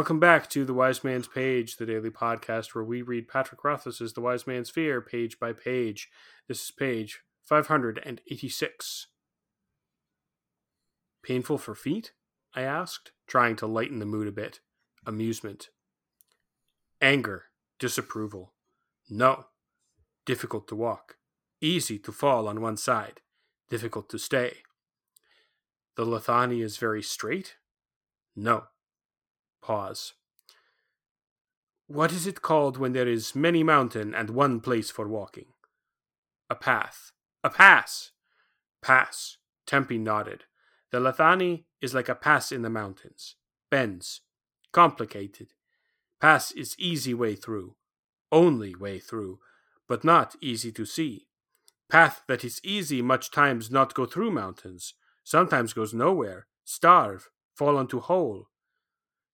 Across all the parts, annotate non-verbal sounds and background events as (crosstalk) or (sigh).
Welcome back to The Wise Man's Page, the daily podcast where we read Patrick Rothfuss's The Wise Man's Fear page by page. This is page 586. Painful for feet? I asked, trying to lighten the mood a bit. Amusement. Anger. Disapproval. No. Difficult to walk. Easy to fall on one side. Difficult to stay. The Lethani is very straight? No. Pause. What is it called when there is many mountain and one place for walking? A path. A pass. Pass. Tempi nodded. The Lethani is like a pass in the mountains. Bends. Complicated. Pass is easy way through. Only way through. But not easy to see. Path that is easy much times not go through mountains. Sometimes goes nowhere. Starve. Fall into hole.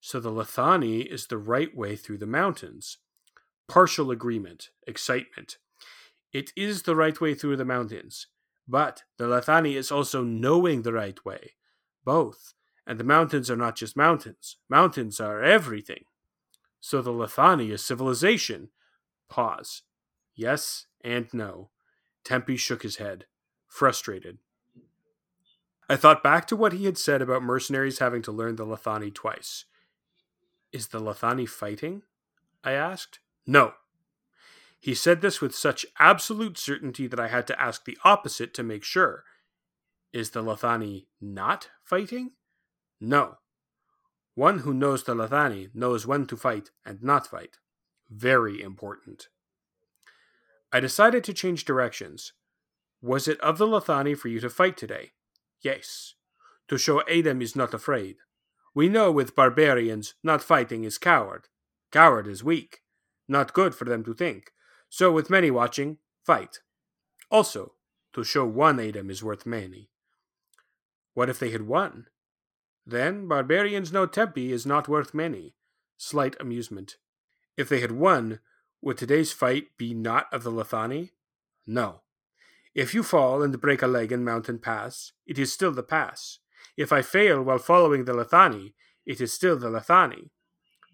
So the Lethani is the right way through the mountains. Partial agreement, excitement. It is the right way through the mountains, but the Lethani is also knowing the right way. Both. And the mountains are not just mountains, mountains are everything. So the Lethani is civilization. Pause. Yes and no. Tempi shook his head, frustrated. I thought back to what he had said about mercenaries having to learn the Lethani twice. Is the Lethani fighting? I asked. No. He said this with such absolute certainty that I had to ask the opposite to make sure. Is the Lethani not fighting? No. One who knows the Lethani knows when to fight and not fight. Very important. I decided to change directions. Was it of the Lethani for you to fight today? Yes. To show Adem is not afraid. We know with barbarians, not fighting is coward. Coward is weak. Not good for them to think. So with many watching, fight. Also, to show one Adem is worth many. What if they had won? Then barbarians know Tempi is not worth many. Slight amusement. If they had won, would today's fight be not of the Lethani? No. If you fall and break a leg in Mountain Pass, it is still the pass. If I fail while following the Lethani, it is still the Lethani.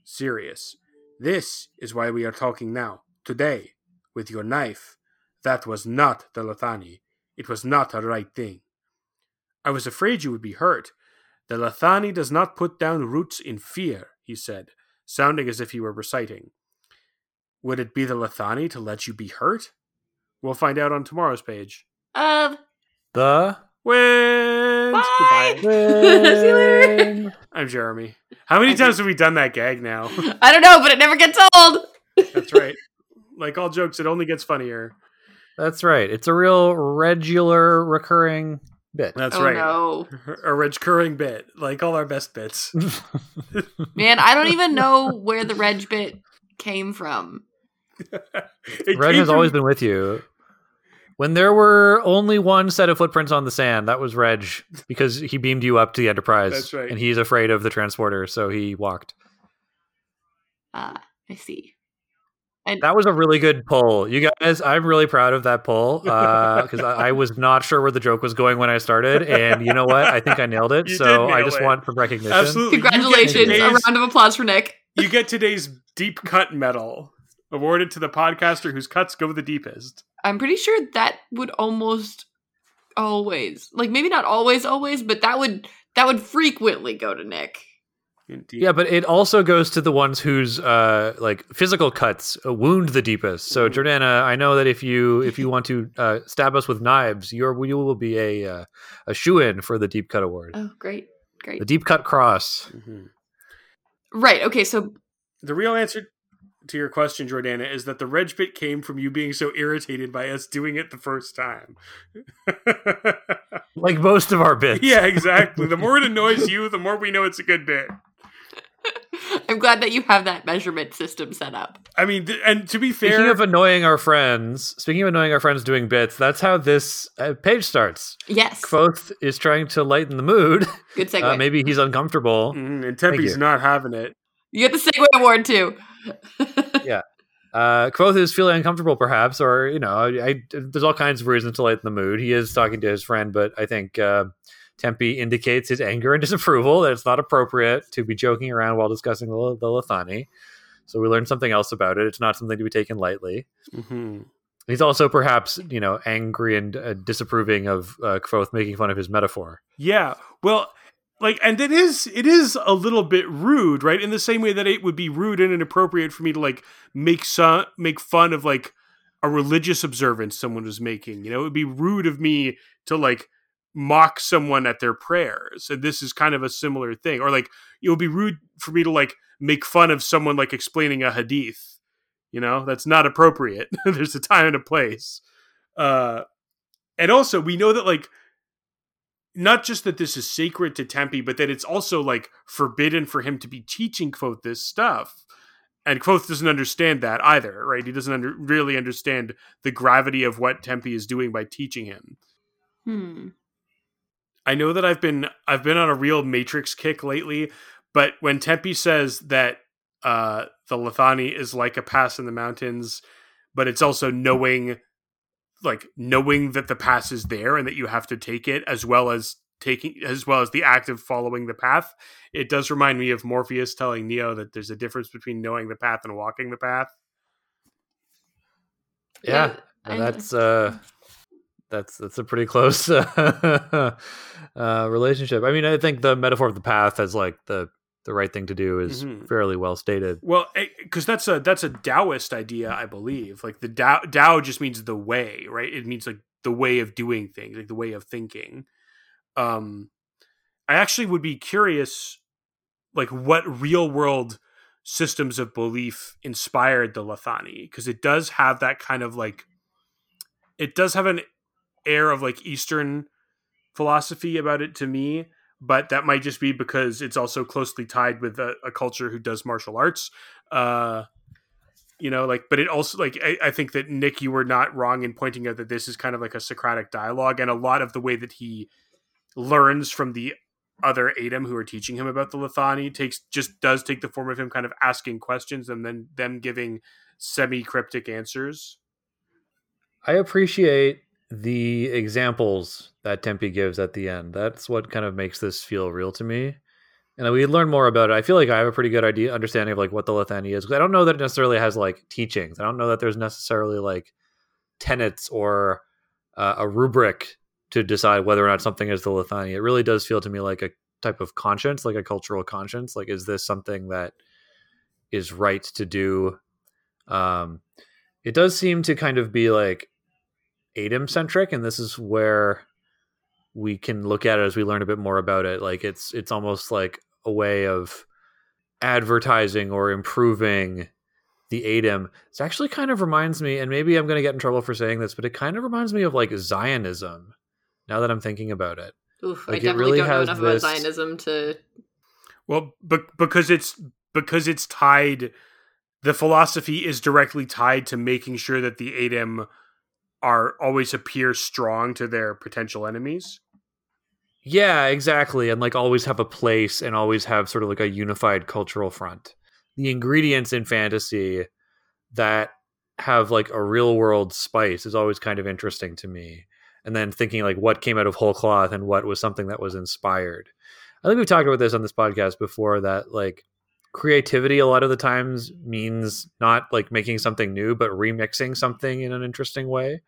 Serious, This is why we are talking now, today, with your knife. That was not the Lethani. It was not a right thing. I was afraid you would be hurt. The Lethani does not put down roots in fear, he said, sounding as if he were reciting. Would it be the Lethani to let you be hurt? We'll find out on tomorrow's page. Um, The Wins! Bye! Goodbye. (laughs) See you later. I'm Jeremy. How many I times have we done that gag now? I don't know, but it never gets old. That's right. Like all jokes, it only gets funnier. that's right. It's a real regular recurring bit. That's oh right. no, (laughs) A recurring bit, like all our best bits. (laughs) man! I don't even know where the reg bit came from. Reg came has always been with you. When there were only one set of footprints on the sand, that was Reg because he beamed you up to the Enterprise. That's right. And he's afraid of the transporter, so he walked. Ah, I see. That was a really good pull. You guys, I'm really proud of that pull (laughs) because I, I was not sure where the joke was going when I started. And you know what? I think I nailed it. (laughs) You so I just it. want some recognition. Absolutely. Congratulations! A round of applause for Nick. You get today's deep cut medal awarded to the podcaster whose cuts go the deepest. I'm pretty sure that would almost always, like maybe not always, always, but that would that would frequently go to Nick. Indeed. Yeah, but it also goes to the ones whose uh, like physical cuts uh, wound the deepest. So Mhm. Jordana, I know that if you if you want to uh, stab us with knives, you're you will be a uh, a shoe in for the deep cut award, Oh, great, great. the deep cut cross. Mhm. Right. Okay. So The real answer to your question, Jordana, is that the reg bit came from you being so irritated by us doing it the first time. (laughs) Like most of our bits. yeah, exactly. The more it (laughs) annoys you, the more we know it's a good bit. (laughs) I'm glad that you have that measurement system set up. I mean, th- and to be fair, Speaking of annoying our friends, speaking of annoying our friends doing bits, that's how this uh, page starts. Yes. Kvothe is trying to lighten the mood. Good segue. Uh, maybe he's uncomfortable. Mhm, and Tempi's not having it. you get the segue award too. Uh, Kvothe is feeling uncomfortable, perhaps, or you know, I, I, there's all kinds of reasons to lighten the mood. He is talking to his friend, but I think uh, Tempi indicates his anger and (laughs) disapproval that it's not appropriate to be joking around while discussing the, the Lethani. So we learned something else about it. It's not something to be taken lightly. Mm-hmm. He's also perhaps, you know, angry and uh, disapproving of uh, Kvothe making fun of his metaphor. Yeah. Well, like, and it is it is a little bit rude, right? In the same way that it would be rude and inappropriate for me to like make some make fun of like a religious observance someone was making. You know, it would be rude of me to like mock someone at their prayers. And this is kind of a similar thing. Or like it would be rude for me to like make fun of someone like explaining a hadith. You know, that's not appropriate. (laughs) There's a time and a place. Uh and also we know that like not just that this is sacred to Tempi, but that it's also like forbidden for him to be teaching Kvothe this stuff. And Kvothe doesn't understand that either, right? He doesn't under, really understand the gravity of what Tempi is doing by teaching him. Hmm. I know that I've been I've been on a real Matrix kick lately, but when Tempi says that uh, the Lethani is like a pass in the mountains, but it's also knowing like knowing that the pass is there and that you have to take it as well as taking as well as the act of following the path it does remind me of morpheus telling neo that there's a difference between knowing the path and walking the path Yeah, I- that's uh, that's that's a pretty close (laughs) uh, relationship. I mean, I think the metaphor of the path as like the the right thing to do is Mhm. fairly well stated. well because that's a that's a taoist idea i believe like the Tao, Tao just means the way right it means like the way of doing things like the way of thinking um i actually would be curious like what real world systems of belief inspired the Lethani because it does have that kind of like it does have an air of like eastern philosophy about it to me but that might just be because it's also closely tied with a, a culture who does martial arts uh you know like but it also like I, I think that nick you were not wrong in pointing out that this is kind of like a socratic dialogue and a lot of the way that he learns from the other Adem who are teaching him about the Lethani takes just does take the form of him kind of asking questions and then them giving semi cryptic answers. I appreciate the examples that Tempi gives at the end. That's what kind of makes this feel real to me. And we learn more about it. I feel like I have a pretty good idea, understanding of like what the Lethani is. I don't know that it necessarily has like teachings. I don't know that there's necessarily like tenets or uh, a rubric to decide whether or not something is the Lethani. It really does feel to me like a type of conscience, like a cultural conscience. Like, is this something that is right to do? Um, it does seem to kind of be like Adem centric, and this is where we can look at it as we learn a bit more about it. Like it's it's almost like a way of advertising or improving the Adem. It actually kind of reminds me, and maybe I'm going to get in trouble for saying this, but it kind of reminds me of like Zionism. Now that I'm thinking about it, Oof, Like, I it definitely really don't know has enough this- about Zionism to. Well, be- because it's because it's tied the philosophy is directly tied to making sure that the Adem are always appear strong to their potential enemies. Yeah, exactly. And like always have a place and always have sort of like a unified cultural front. The ingredients in fantasy that have like a real world spice is always kind of interesting to me. And then thinking like what came out of whole cloth and what was something that was inspired. I think we've talked about this on this podcast before that like creativity a lot of the times means not like making something new, but remixing something in an interesting way.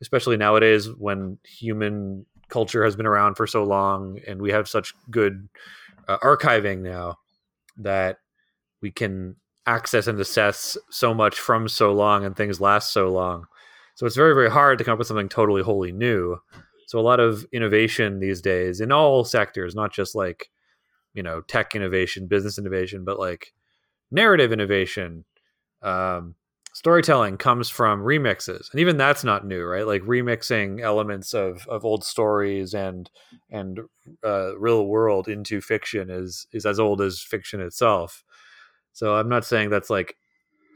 Especially nowadays when human culture has been around for so long and we have such good uh, archiving now that we can access and assess so much from so long and things last so long. So it's very, very hard to come up with something totally wholly new. So a lot of innovation these days in all sectors, not just like, you know, tech innovation, business innovation, but like narrative innovation, um, storytelling comes from remixes. And even that's not new, right? Like remixing elements of, of old stories and and uh, real world into fiction is is as old as fiction itself. So I'm not saying that's like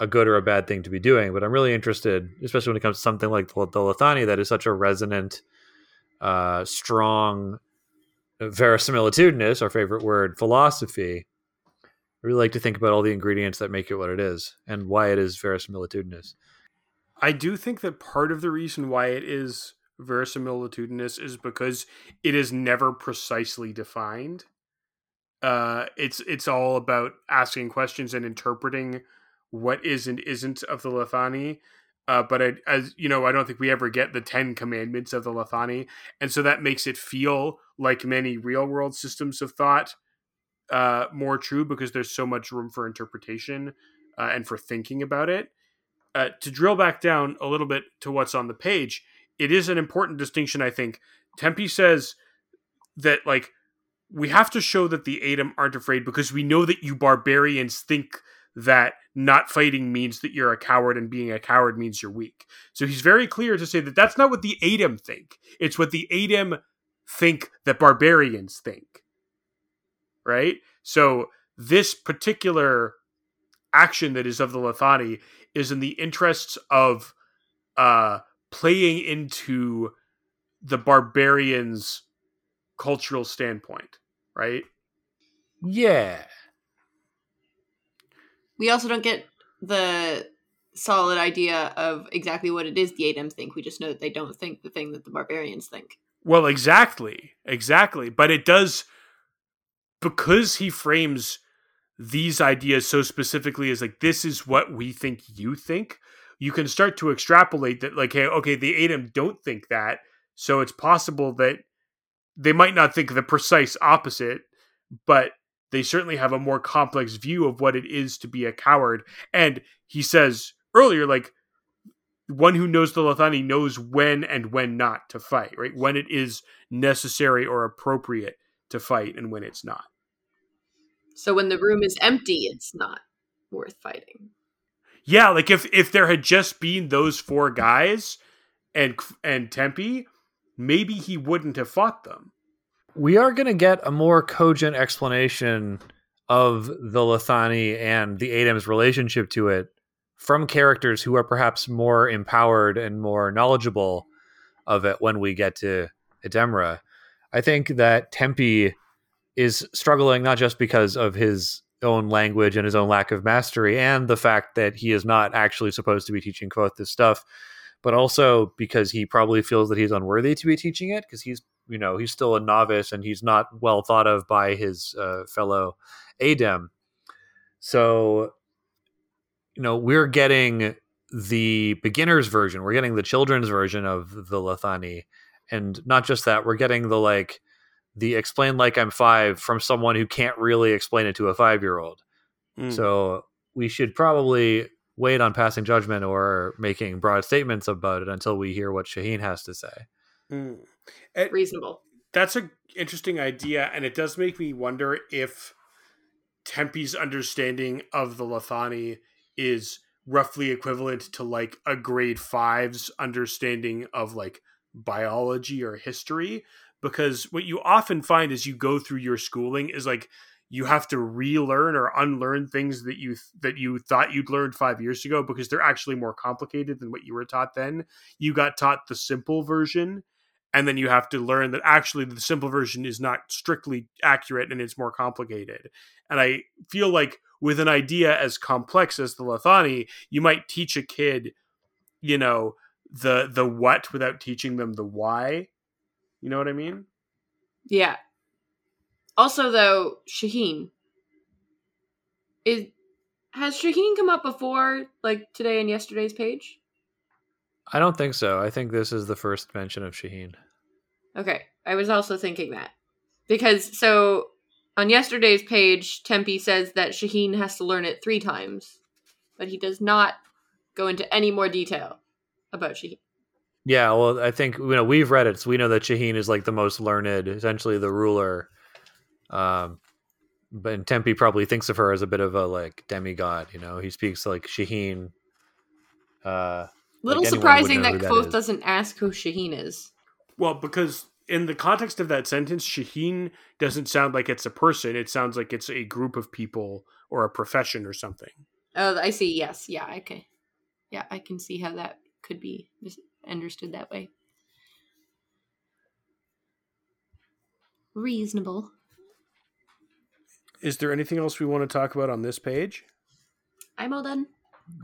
a good or a bad thing to be doing, but I'm really interested, especially when it comes to something like the, the Lethani that is such a resonant, uh, strong, verisimilitudinous, our favorite word, philosophy. I really like to think about all the ingredients that make it what it is and why it is verisimilitudinous. I do think that part of the reason why it is verisimilitudinous is because it is never precisely defined. Uh, it's it's all about asking questions and interpreting what is and isn't of the Lethani. Uh, but I, as you know, I don't think we ever get the Ten Commandments of the Lethani, and so that makes it feel like many real world systems of thought uh, more true because there's so much room for interpretation uh, and for thinking about it. Uh, to drill back down a little bit to what's on the page, it is an important distinction. I think Tempi says that like we have to show that the Adem aren't afraid because we know that you barbarians think that not fighting means that you're a coward and being a coward means you're weak. So he's very clear to say that that's not what the Adem think. It's what the Adem think that barbarians think. Right? So this particular action that is of the Lethani is in the interests of uh playing into the barbarians cultural standpoint, right? Yeah. We also don't get the solid idea of exactly what it is the Adem think. We just know that they don't think the thing that the barbarians think. Well, exactly. Exactly. But it does because he frames these ideas so specifically as like this is what we think you think. You can start to extrapolate that like hey, okay, the Adem don't think that. So it's possible that they might not think the precise opposite, but they certainly have a more complex view of what it is to be a coward. And he says earlier, like, one who knows the Lethani knows when and when not to fight, right? When it is necessary or appropriate to fight and when it's not. So when the room is empty, it's not worth fighting. Yeah, like if if there had just been those four guys and and Tempi, maybe he wouldn't have fought them we are going to get a more cogent explanation of the Lethani and the Adem's relationship to it from characters who are perhaps more empowered and more knowledgeable of it when we get to Ademre. I think that Tempi is struggling not just because of his own language and his own lack of mastery and the fact that he is not actually supposed to be teaching Kvothe this stuff, but also because he probably feels that he's unworthy to be teaching it because he's you know he's still a novice and he's not well thought of by his uh, fellow Adem. So, you know, we're getting the beginner's version. We're getting the children's version of the Lethani, and not just that, we're getting the like the explain like I'm five from someone who can't really explain it to a five year old. Mm. So we should probably wait on passing judgment or making broad statements about it until we hear what Shehyn has to say. Mm. It, Reasonable. That's an interesting idea, and it does make me wonder if Tempi's understanding of the Lethani is roughly equivalent to like a grade five's understanding of like biology or history. Because what you often find as you go through your schooling is like you have to relearn or unlearn things that you that you thought you'd learned five years ago because they're actually more complicated than what you were taught then. You got taught the simple version, and then you have to learn that actually the simple version is not strictly accurate and it's more complicated. And I feel like with an idea as complex as the Lethani, you might teach a kid, you know, the the what without teaching them the why. You know what I mean? Yeah. Also though, Shehyn is has Shehyn come up before like today and yesterday's page? I don't think so. I think this is the first mention of Shehyn. Okay. I was also thinking that. Because so on yesterday's page, Tempi says that Shehyn has to learn it three times, but he does not go into any more detail about Shehyn. Yeah, well, I think you know we've read it, so we know that Shehyn is like the most learned, essentially the ruler. Um, but Tempi probably thinks of her as a bit of a like demigod. You know, he speaks like Shehyn. Uh, Little like surprising that Kvothe doesn't ask who Shehyn is. Well, because in the context of that sentence, Shehyn doesn't sound like it's a person. It sounds like it's a group of people or a profession or something. Oh, I see. Yes. Yeah. Okay. Yeah, I can see how that could be understood that way. Reasonable. Is there anything else we want to talk about on this page? I'm all done.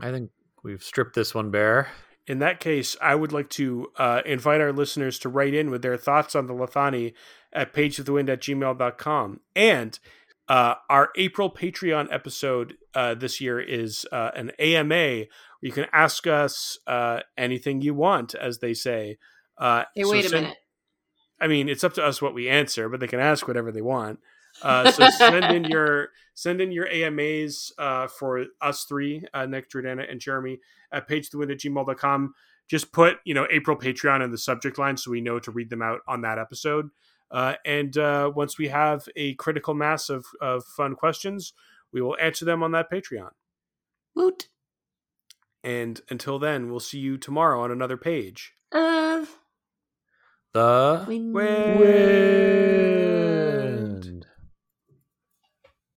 I think we've stripped this one bare. In that case, I would like to uh, invite our listeners to write in with their thoughts on the Lethani at pageofthewind at gmail.com. And uh, our April Patreon episode uh, this year is uh, an AMA where you can ask us uh, anything you want, as they say. Uh, Hey, so wait a send- minute. I mean, it's up to us what we answer, but they can ask whatever they want. Uh, so send in your send in your AMAs uh, for us three, uh, Nick, Jordana, and Jeremy at pagethewind at gmail.com. Just put, you know, April Patreon in the subject line so we know to read them out on that episode. Uh, and uh, once we have a critical mass of, of fun questions, we will answer them on that Patreon. Woot. And until then, we'll see you tomorrow on another page. Of The wind. Wind.